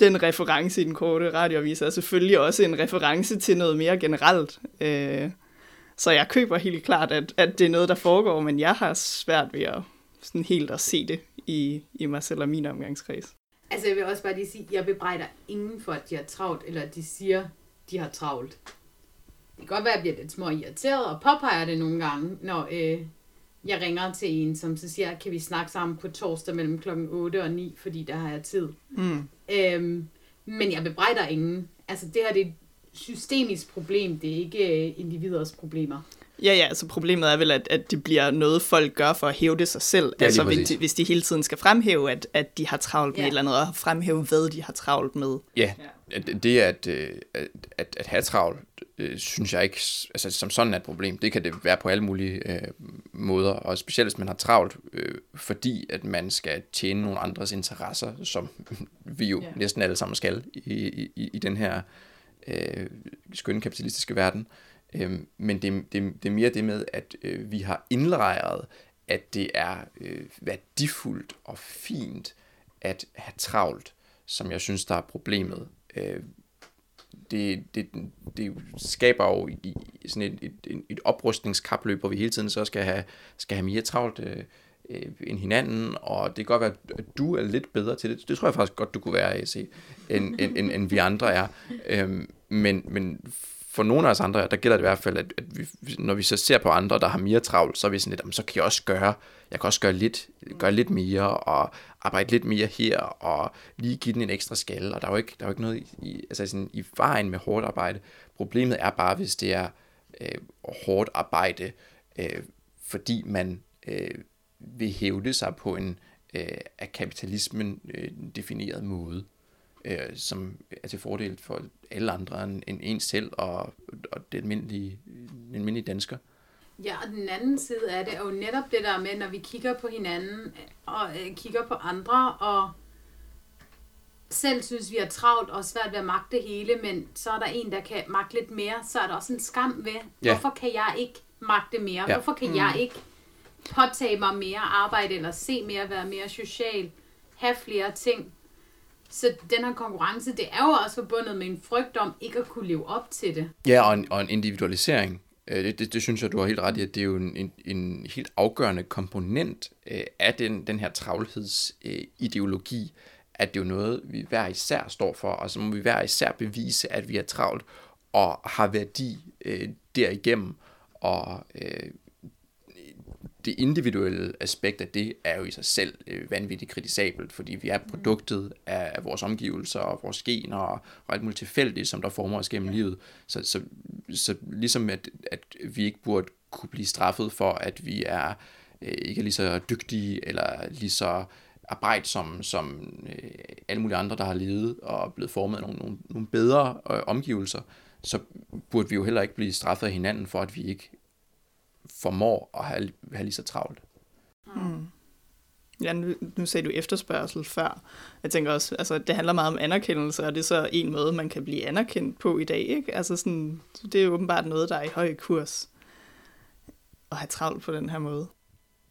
den reference i den korte radioavis er selvfølgelig også en reference til noget mere generelt. Øh, så jeg køber helt klart, at, at det er noget, der foregår, men jeg har svært ved at sådan helt at se det i, i mig selv og min omgangskreds.
Altså jeg vil også bare lige sige, jeg bebrejder ingen for, at de har travlt, eller at de siger, de har travlt. Det kan godt være, at jeg bliver lidt små irriteret, og påpeger det nogle gange, når øh, jeg ringer til en, som så siger, kan vi snakke sammen på torsdag mellem klokken 8 og 9, fordi der har jeg tid. Mm. Øhm, men jeg bebrejder ingen. Altså det her, det er systemisk problem, det er ikke øh, individers problemer.
Ja, ja, altså problemet er vel, at, at det bliver noget, folk gør for at hæve det sig selv. Ja, altså hvis de, hvis de hele tiden skal fremhæve, at, at de har travlt med ja. et eller andet, og fremhæve, hvad de har travlt med.
Ja, det at, øh, at, at, at have travlt, øh, synes jeg ikke altså, som sådan er et problem. Det kan det være på alle mulige øh, måder, og specielt hvis man har travlt, øh, fordi at man skal tjene nogle andres interesser, som vi jo yeah. næsten alle sammen skal i, i, i den her øh, skønne kapitalistiske verden. Øh, men det, det, det er mere det med, at øh, vi har indlejret, at det er øh, værdifuldt og fint at have travlt, som jeg synes, der er problemet. Øh, det, det, det skaber jo i, sådan et, et, et oprustningskapløb, hvor vi hele tiden så skal have, skal have mere travlt øh, øh, end hinanden, og det kan godt være, at du er lidt bedre til det. Det tror jeg faktisk godt, du kunne være, AC, end, end, end, end vi andre er. Øhm, men, men for nogle af os andre, der gælder det i hvert fald, at, at vi, når vi så ser på andre, der har mere travlt, så er vi sådan lidt, så kan jeg også gøre, jeg kan også gøre lidt, gøre lidt mere, og arbejde lidt mere her, og lige give den en ekstra skalle, og der er jo ikke, der er jo ikke noget i, altså sådan, i vejen med hårdt arbejde. Problemet er bare, hvis det er øh, hårdt arbejde, øh, fordi man øh, vil hævde sig på en øh, af kapitalismen øh, defineret måde øh, som er til fordel for alle andre end, end en selv og, og det almindelige, den almindelige dansker.
Ja, og den anden side af det er jo netop det der med, når vi kigger på hinanden og øh, kigger på andre og selv synes, vi er travlt og svært ved at magte det hele, men så er der en, der kan magte lidt mere, så er der også en skam ved, ja. hvorfor kan jeg ikke magte mere? Ja. Hvorfor kan mm. jeg ikke påtage mig mere arbejde, eller se mere, være mere social, have flere ting? Så den her konkurrence, det er jo også forbundet med en frygt om ikke at kunne leve op til det.
Ja, og en, og en individualisering. Øh, det, det, det synes jeg, du har helt ret i, at det er jo en, en, en helt afgørende komponent øh, af den, den her travlhedsideologi, at det er jo noget, vi hver især står for, og så må vi hver især bevise, at vi er travlt og har værdi øh, derigennem, og øh, det individuelle aspekt af det er jo i sig selv øh, vanvittigt kritisabelt, fordi vi er produktet af, af vores omgivelser og vores gener og, og alt muligt tilfældigt, som der former os gennem livet. Så, så, så ligesom at, at vi ikke burde kunne blive straffet for, at vi er øh, ikke er lige så dygtige eller lige så arbejdsomme som øh, alle mulige andre, der har levet og blevet formet af nogle, nogle, nogle bedre øh, omgivelser, så burde vi jo heller ikke blive straffet af hinanden for, at vi ikke formår at have, have lige så travlt.
Mm. Ja, nu, nu sagde du efterspørgsel før. Jeg tænker også, altså det handler meget om anerkendelse, og det er så en måde, man kan blive anerkendt på i dag, ikke? Altså sådan, det er jo åbenbart noget, der er i høj kurs at have travlt på den her måde.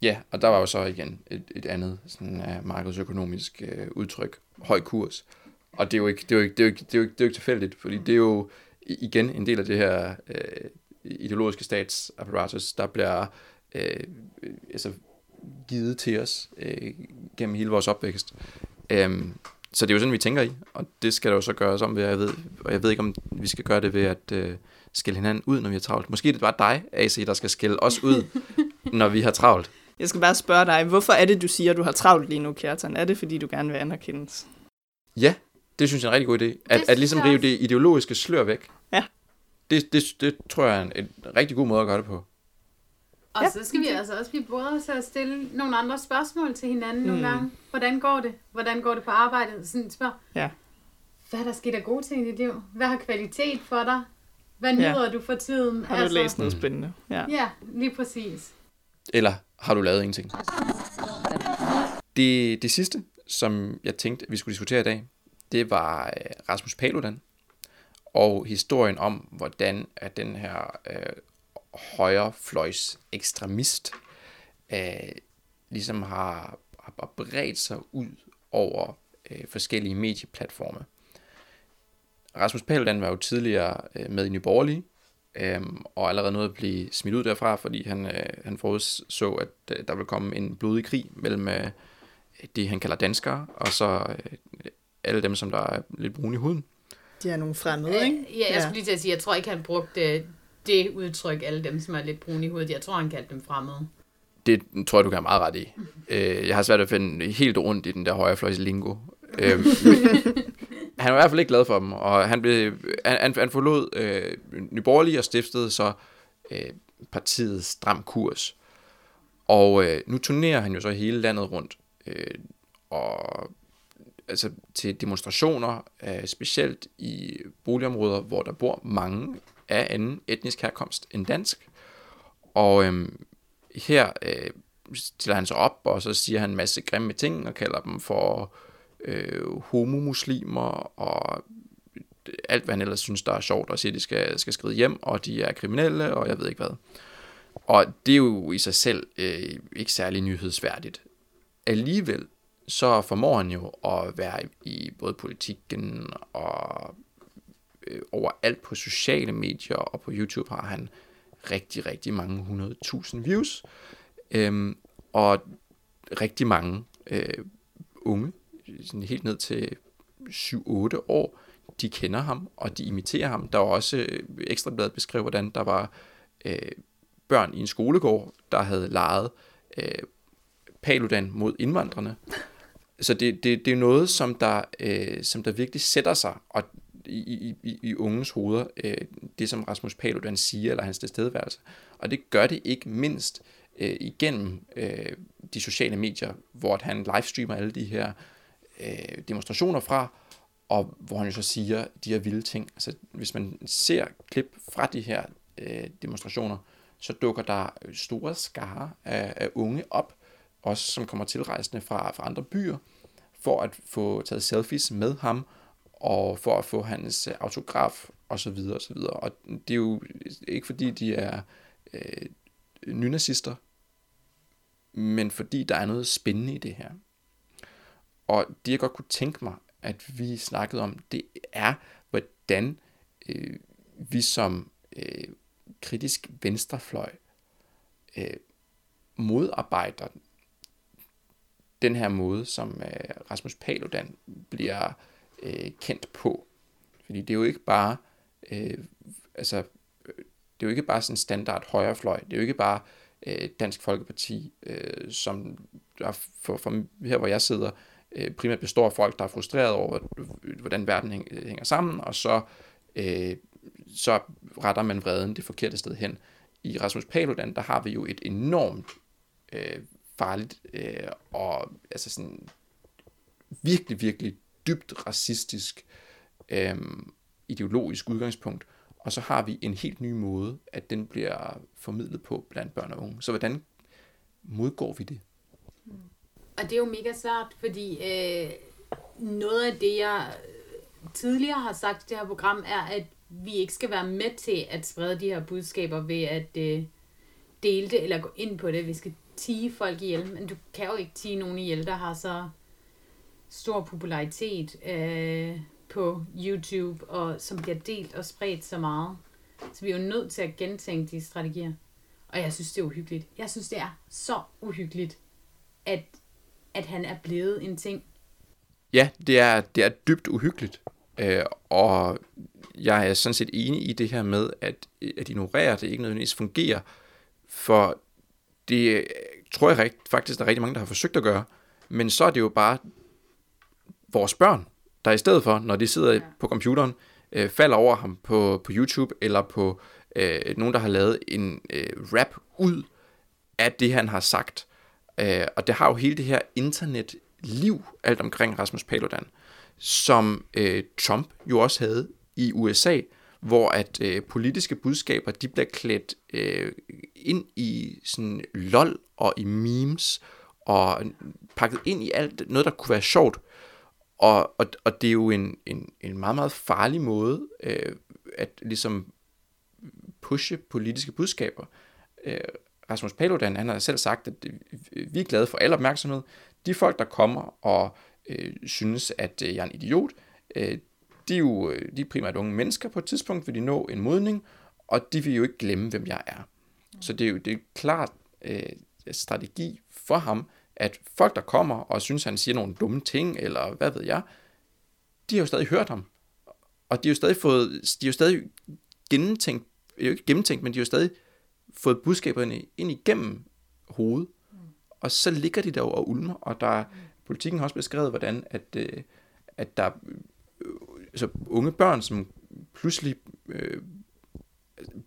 Ja, og der var jo så igen et, et andet sådan, uh, markedsøkonomisk uh, udtryk, høj kurs. Og det er jo ikke, det er jo ikke, det er jo ikke, det er jo ikke, det er jo ikke tilfældigt, fordi det er jo igen en del af det her uh, ideologiske statsapparatus, der bliver øh, altså, givet til os øh, gennem hele vores opvækst. Um, så det er jo sådan, vi tænker i, og det skal der jo så gøres om ved, jeg ved, og jeg ved ikke, om vi skal gøre det ved at øh, skælde hinanden ud, når vi har travlt. Måske er det bare dig, AC, der skal skælde os ud, når vi har travlt.
Jeg skal bare spørge dig, hvorfor er det, du siger, du har travlt lige nu, Kjartan? Er det, fordi du gerne vil anerkendes?
Ja, det synes jeg er en rigtig god idé. At, at ligesom rive det ideologiske slør væk.
Ja
det, det, det tror jeg er en, en rigtig god måde at gøre det på.
Og ja. så skal vi altså også blive bedre til at stille nogle andre spørgsmål til hinanden mm. nogle gange. Hvordan går det? Hvordan går det på arbejdet? Sådan spørg,
ja.
hvad er der sket af gode ting i dit liv? Hvad har kvalitet for dig? Hvad nyder ja. du for tiden?
Har du altså, læst noget spændende?
Ja. ja, lige præcis.
Eller har du lavet ingenting? Det, det sidste, som jeg tænkte, vi skulle diskutere i dag, det var øh, Rasmus Paludan, og historien om, hvordan at den her øh, højrefløjs ekstremist øh, ligesom har, har bredt sig ud over øh, forskellige medieplatforme. Rasmus Paludan var jo tidligere øh, med i Nyborgerlige, øh, og allerede nåede at blive smidt ud derfra, fordi han, øh, han forudså, at øh, der ville komme en blodig krig mellem øh, det, han kalder danskere, og så øh, alle dem, som der er lidt brune i huden.
De er nogle fremmede, ikke?
Ja, jeg ja. skulle lige til at sige, jeg tror ikke, han brugte det udtryk, alle dem, som er lidt brune i hovedet. Jeg tror, han kaldte dem fremmede.
Det tror jeg, du kan have meget ret i. Øh, jeg har svært at finde helt rundt i den der højrefløjs lingo. Øh, han var i hvert fald ikke glad for dem, og han, blev, han, han forlod øh, Nyborgerlige og stiftede så øh, partiet Stram Kurs. Og øh, nu turnerer han jo så hele landet rundt. Øh, og altså til demonstrationer, øh, specielt i boligområder, hvor der bor mange af anden etnisk herkomst end dansk. Og øh, her øh, stiller han sig op, og så siger han en masse grimme ting, og kalder dem for øh, homomuslimer, og alt, hvad han ellers synes, der er sjovt, og siger, at de skal, skal skride hjem, og de er kriminelle, og jeg ved ikke hvad. Og det er jo i sig selv øh, ikke særlig nyhedsværdigt. Alligevel så formår han jo at være i både politikken og øh, overalt på sociale medier, og på YouTube har han rigtig, rigtig mange 100.000 views, øhm, og rigtig mange øh, unge, sådan helt ned til 7-8 år, de kender ham, og de imiterer ham. Der var også øh, ekstrabladet beskrevet, hvordan der var øh, børn i en skolegård, der havde leget øh, Paludan mod indvandrerne. Så det, det, det er noget, som der, øh, som der virkelig sætter sig og i, i, i unges hoveder, øh, det som Rasmus Paludan siger, eller hans tilstedeværelse. Og det gør det ikke mindst øh, igennem øh, de sociale medier, hvor han livestreamer alle de her øh, demonstrationer fra, og hvor han jo så siger de her vilde ting. Altså, hvis man ser klip fra de her øh, demonstrationer, så dukker der store skare af, af unge op, også som kommer tilrejsende fra, fra andre byer, for at få taget selfies med ham, og for at få hans øh, autograf, og så videre, og så videre. Og det er jo ikke fordi, de er øh, nynazister, men fordi der er noget spændende i det her. Og det jeg godt kunne tænke mig, at vi snakkede om, det er, hvordan øh, vi som øh, kritisk venstrefløj øh, modarbejder den her måde, som øh, Rasmus Paludan bliver øh, kendt på. Fordi det er jo ikke bare, øh, altså, det er jo ikke bare sådan en standard højrefløj. Det er jo ikke bare øh, Dansk Folkeparti, øh, som der for, for her, hvor jeg sidder, øh, primært består af folk, der er frustreret over, hvordan verden øh, hænger sammen, og så, øh, så retter man vreden det forkerte sted hen. I Rasmus Paludan, der har vi jo et enormt øh, farligt øh, og altså sådan virkelig, virkelig dybt racistisk øh, ideologisk udgangspunkt, og så har vi en helt ny måde, at den bliver formidlet på blandt børn og unge. Så hvordan modgår vi det?
Og det er jo mega svært, fordi øh, noget af det, jeg tidligere har sagt i det her program, er, at vi ikke skal være med til at sprede de her budskaber ved at øh, dele det eller gå ind på det. Vi skal tige folk ihjel, men du kan jo ikke tige nogen ihjel, der har så stor popularitet øh, på YouTube, og som bliver delt og spredt så meget. Så vi er jo nødt til at gentænke de strategier. Og jeg synes, det er uhyggeligt. Jeg synes, det er så uhyggeligt, at, at han er blevet en ting.
Ja, det er, det er dybt uhyggeligt. Øh, og jeg er sådan set enig i det her med, at, at ignorere det ikke nødvendigvis fungerer. For det tror jeg rigt, faktisk, der er rigtig mange, der har forsøgt at gøre. Men så er det jo bare vores børn, der i stedet for, når de sidder ja. på computeren, øh, falder over ham på, på YouTube, eller på øh, nogen, der har lavet en øh, rap ud af det, han har sagt. Øh, og det har jo hele det her internetliv, alt omkring Rasmus Paludan, som øh, Trump jo også havde i USA, hvor at øh, politiske budskaber, de bliver klædt øh, ind i sådan lol og i memes, og pakket ind i alt noget, der kunne være sjovt. Og, og, og det er jo en, en, en meget, meget farlig måde øh, at ligesom pushe politiske budskaber. Øh, Rasmus Paludan, han har selv sagt, at øh, vi er glade for al opmærksomhed. De folk, der kommer og øh, synes, at øh, jeg er en idiot, øh, de er jo øh, de er primært unge mennesker. På et tidspunkt vil de nå en modning, og de vil jo ikke glemme, hvem jeg er. Så det er jo det er klart øh, strategi for ham, at folk, der kommer og synes, han siger nogle dumme ting, eller hvad ved jeg, de har jo stadig hørt ham. Og de har jo stadig fået, de har jo stadig gennemtænkt, ikke gennemtænkt, men de har jo stadig fået budskaberne ind igennem hovedet. Og så ligger de der og ulmer, og der politikken har også beskrevet, hvordan at, øh, at der altså unge børn, som pludselig øh,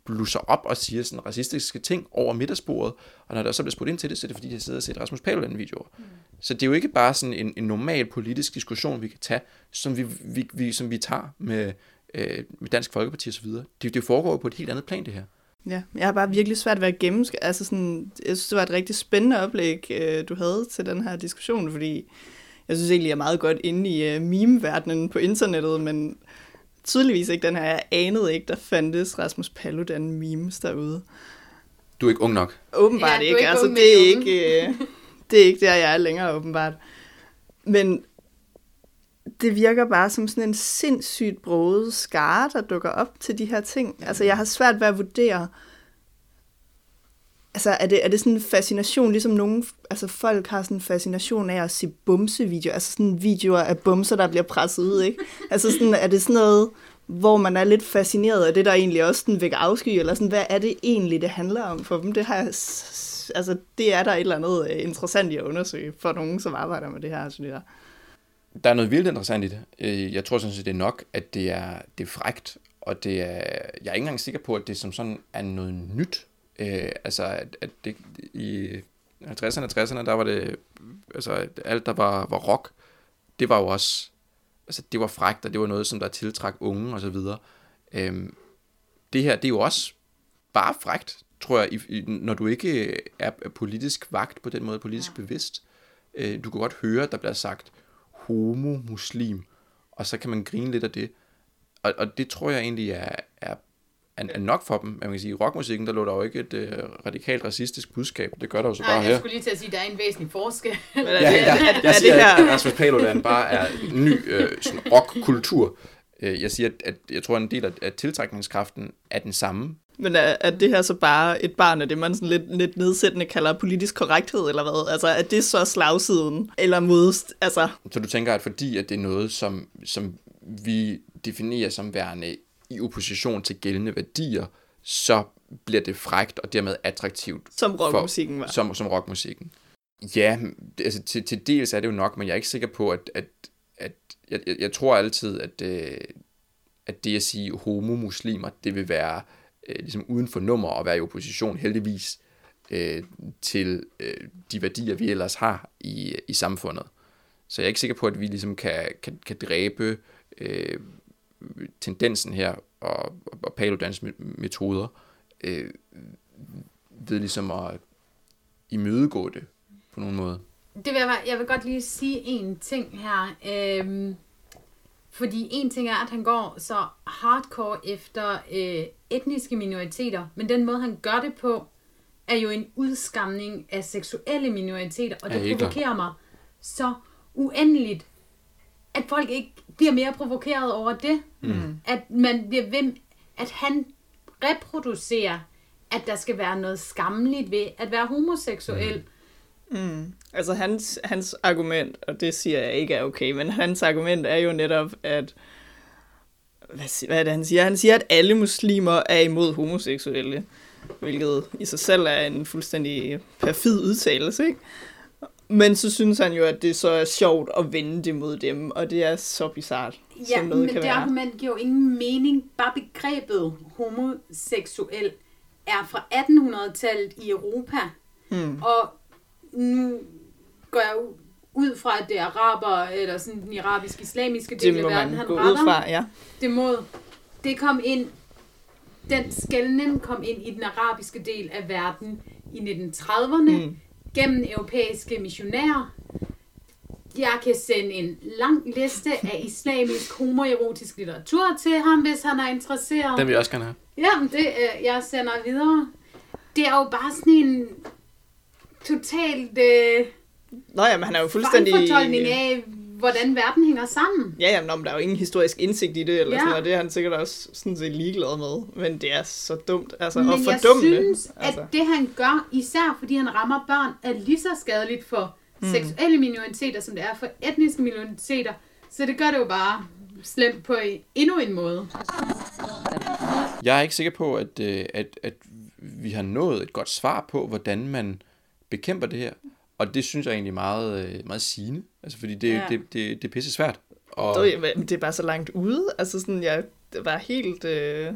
blusser op og siger sådan racistiske ting over middagsbordet, og når der så bliver spurgt ind til det, så er det fordi, de sidder og set Rasmus Paludan videoer. Mm. Så det er jo ikke bare sådan en, en normal politisk diskussion, vi kan tage, som vi, vi, vi, som vi tager med, øh, med Dansk Folkeparti osv. Det, det foregår jo på et helt andet plan, det her.
Ja, jeg har bare virkelig svært ved at gennemskue. Altså sådan, jeg synes, det var et rigtig spændende oplæg, øh, du havde til den her diskussion, fordi jeg synes egentlig, jeg er meget godt inde i uh, meme-verdenen på internettet, men tydeligvis ikke den her. Jeg anede ikke, der fandtes Rasmus Paludan memes derude.
Du er ikke ung nok.
Åbenbart
Ja, er
ikke.
ikke
Altså, det er ikke, øh, det er ikke der, jeg er længere, åbenbart. Men det virker bare som sådan en sindssygt broget skare, der dukker op til de her ting. Altså, jeg har svært ved at vurdere, altså, er det, er det sådan en fascination, ligesom nogle, altså folk har sådan en fascination af at se bumsevideoer, altså sådan videoer af bumser, der bliver presset ud, ikke? Altså sådan, er det sådan noget, hvor man er lidt fascineret af det, der egentlig også den vækker afsky, eller sådan, hvad er det egentlig, det handler om for dem? Det har altså, det er der et eller andet øh, interessant i at undersøge for nogen, som arbejder med det her, synes jeg.
Der er noget vildt interessant i det. Øh, jeg tror sådan set, det er nok, at det er, det er frægt, og det er, jeg er ikke engang sikker på, at det som sådan er noget nyt. Øh, altså, at, at det, i 50'erne og 60'erne, der var det, altså alt, der var, var rock, det var jo også, altså det var frægt, og det var noget, som der tiltrak unge og så videre. Øhm, det her, det er jo også bare frægt, tror jeg, i, i, når du ikke er, er politisk vagt på den måde, politisk ja. bevidst. Øh, du kan godt høre, at der bliver sagt homo-muslim, og så kan man grine lidt af det. Og, og det tror jeg egentlig er, er, er, er nok for dem. Man kan sige, i rockmusikken, der lå der jo ikke et øh, radikalt racistisk budskab. Det gør der jo så
Nej,
bare
jeg
her.
skulle lige til at sige, at der er en væsentlig forskel.
Men
Ja,
det,
ja, jeg
er
siger at
her,
Rasmus Paludan bare er en ny øh, sådan rockkultur. Øh, Jeg siger, at, at jeg tror, at en del af, af tiltrækningskraften er den samme.
men er, er det her så bare et barn af det, man sådan lidt, lidt nedsættende kalder politisk korrekthed, eller hvad? Altså, er det så slagsiden? Eller modst, altså,
Så du tænker, at fordi at det er noget, som, som vi definerer som værende i opposition til gældende værdier, så bliver det frægt og dermed attraktivt
som rockmusikken var.
som, som rockmusikken. Ja, altså til, til dels er det jo nok, men jeg er ikke sikker på, at, at, at jeg, jeg, jeg tror altid, at, øh, at det at sige homomuslimer, det vil være øh, ligesom uden for nummer og være i opposition heldigvis øh, til øh, de værdier, vi ellers har i, i samfundet. Så jeg er ikke sikker på, at vi ligesom kan, kan, kan dræbe øh, tendensen her og, og Paludans me- metoder øh, ved ligesom at imødegå det på nogen måde.
Det vil jeg, bare- jeg vil godt lige sige en ting her. Øhm, fordi en ting er, at han går så hardcore efter øh, etniske minoriteter, men den måde, han gør det på, er jo en udskamning af seksuelle minoriteter, og det provokerer mig så uendeligt, at folk ikke bliver mere provokeret over det. Mm. At man bliver ved, at han reproducerer, at der skal være noget skammeligt ved at være homoseksuel.
Mm. Altså hans, hans argument, og det siger jeg ikke er okay, men hans argument er jo netop, at hvad, hvad er det, han siger? Han siger, at alle muslimer er imod homoseksuelle, hvilket i sig selv er en fuldstændig perfid udtalelse, ikke? Men så synes han jo, at det så er sjovt at vende det mod dem, og det er så bizart,
Ja,
som noget
men
kan
det
være.
argument giver jo ingen mening. Bare begrebet homoseksuel er fra 1800-tallet i Europa.
Hmm.
Og nu går jeg ud fra, at det er araber, eller sådan den arabisk-islamiske del
Det må
af verden, han
gå ud
retter.
fra, ja.
Det må. Det kom ind, den skældning kom ind i den arabiske del af verden i 1930'erne
Mm.
Gennem europæiske missionærer. Jeg kan sende en lang liste af islamisk homoerotisk litteratur til ham, hvis han er interesseret.
Den vil jeg også gerne have.
Jamen, det øh, jeg sender videre. Det er jo bare sådan en totalt øh,
Nå ja, men han er jo fuldstændig...
af, hvordan verden hænger sammen.
Ja, jamen, men der er jo ingen historisk indsigt i det, eller
Ja.
sådan noget. Det er han sikkert også sådan set ligeglad med. Men det er så dumt, altså, og
Men jeg synes, at
altså.
det han gør, især fordi han rammer børn, er lige så skadeligt for mm. seksuelle minoriteter, som det er for etniske minoriteter. Så det gør det jo bare slemt på endnu en måde.
Jeg er ikke sikker på, at, øh, at, at vi har nået et godt svar på, hvordan man bekæmper det her. Og det synes jeg egentlig er meget, øh, meget sigende. Altså, fordi det, ja. Det, det, det er pisse svært. Og,
Det, er bare så langt ude. Altså sådan, jeg var helt... Øh...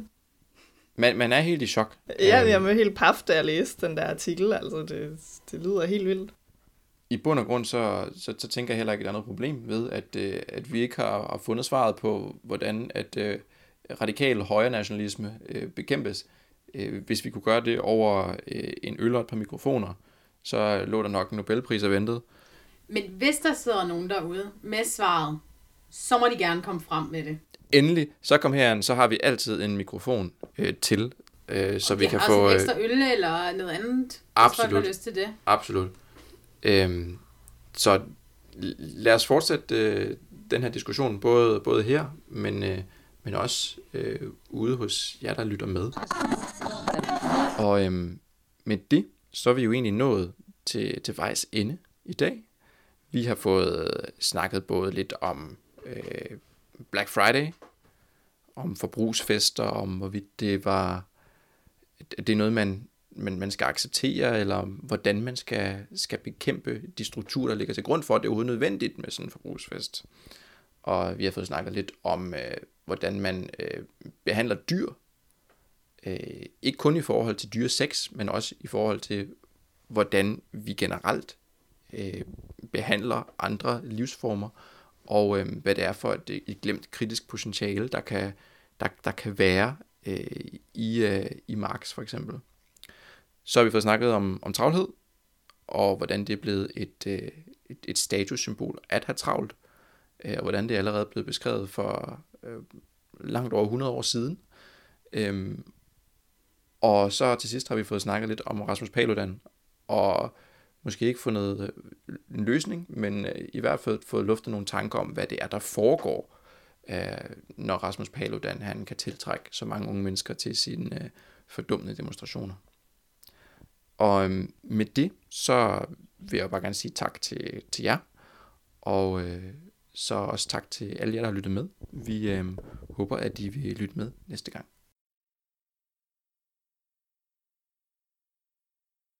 Man, man er helt i chok.
Ja,
Øhm,
jeg var helt paf, da jeg læste den der artikel. Altså, det, det lyder helt vildt.
I bund og grund, så, så, så tænker jeg heller ikke, er noget problem ved, at, øh, at vi ikke har, har fundet svaret på, hvordan at øh, radikal højre nationalisme øh, bekæmpes. Øh, hvis vi kunne gøre det over øh, en øl og et par mikrofoner, så lå der nok en Nobelpris og ventede.
Men hvis der sidder nogen derude med svaret, så må de gerne komme frem med det.
Endelig, så kom herind, så har vi altid en mikrofon øh, til, øh, så vi
de
kan få...
også
Øh,
ekstra øl eller noget andet, hvis
Absolut.
folk har lyst til det.
Absolut. Øhm, så lad os fortsætte øh, den her diskussion, både, både her, men, øh, men også øh, ude hos jer, der lytter med. Og øhm, med det, så er vi jo egentlig nået til, til vejs ende i dag. Vi har fået snakket både lidt om øh, Black Friday, om forbrugsfester, om hvorvidt det var det er noget, man, man, man skal acceptere, eller hvordan man skal, skal bekæmpe de strukturer, der ligger til grund for, at det er overhovedet nødvendigt med sådan en forbrugsfest. Og vi har fået snakket lidt om, øh, hvordan man øh, behandler dyr. Øh, ikke kun i forhold til dyre sex, men også i forhold til, hvordan vi generelt øh, behandler andre livsformer, og øh, hvad det er for et, et glemt kritisk potentiale, der kan, der, der kan være øh, i, øh, i Marx for eksempel. Så har vi fået snakket om, om travlhed, og hvordan det er blevet et, øh, et, et statussymbol at have travlt, øh, og hvordan det er allerede blevet beskrevet for øh, langt over 100 år siden. Øhm, og så til sidst har vi fået snakket lidt om Rasmus Paludan, og måske ikke fundet en løsning, men øh, i hvert fald fået luftet nogle tanker om, hvad det er, der foregår, øh, når Rasmus Paludan han kan tiltrække så mange unge mennesker til sine øh, fordummende demonstrationer. Og med det, så vil jeg bare gerne sige tak til, til jer, og så også tak til alle jer, der har lyttet med. Vi øh, håber, at I vil lytte med næste gang.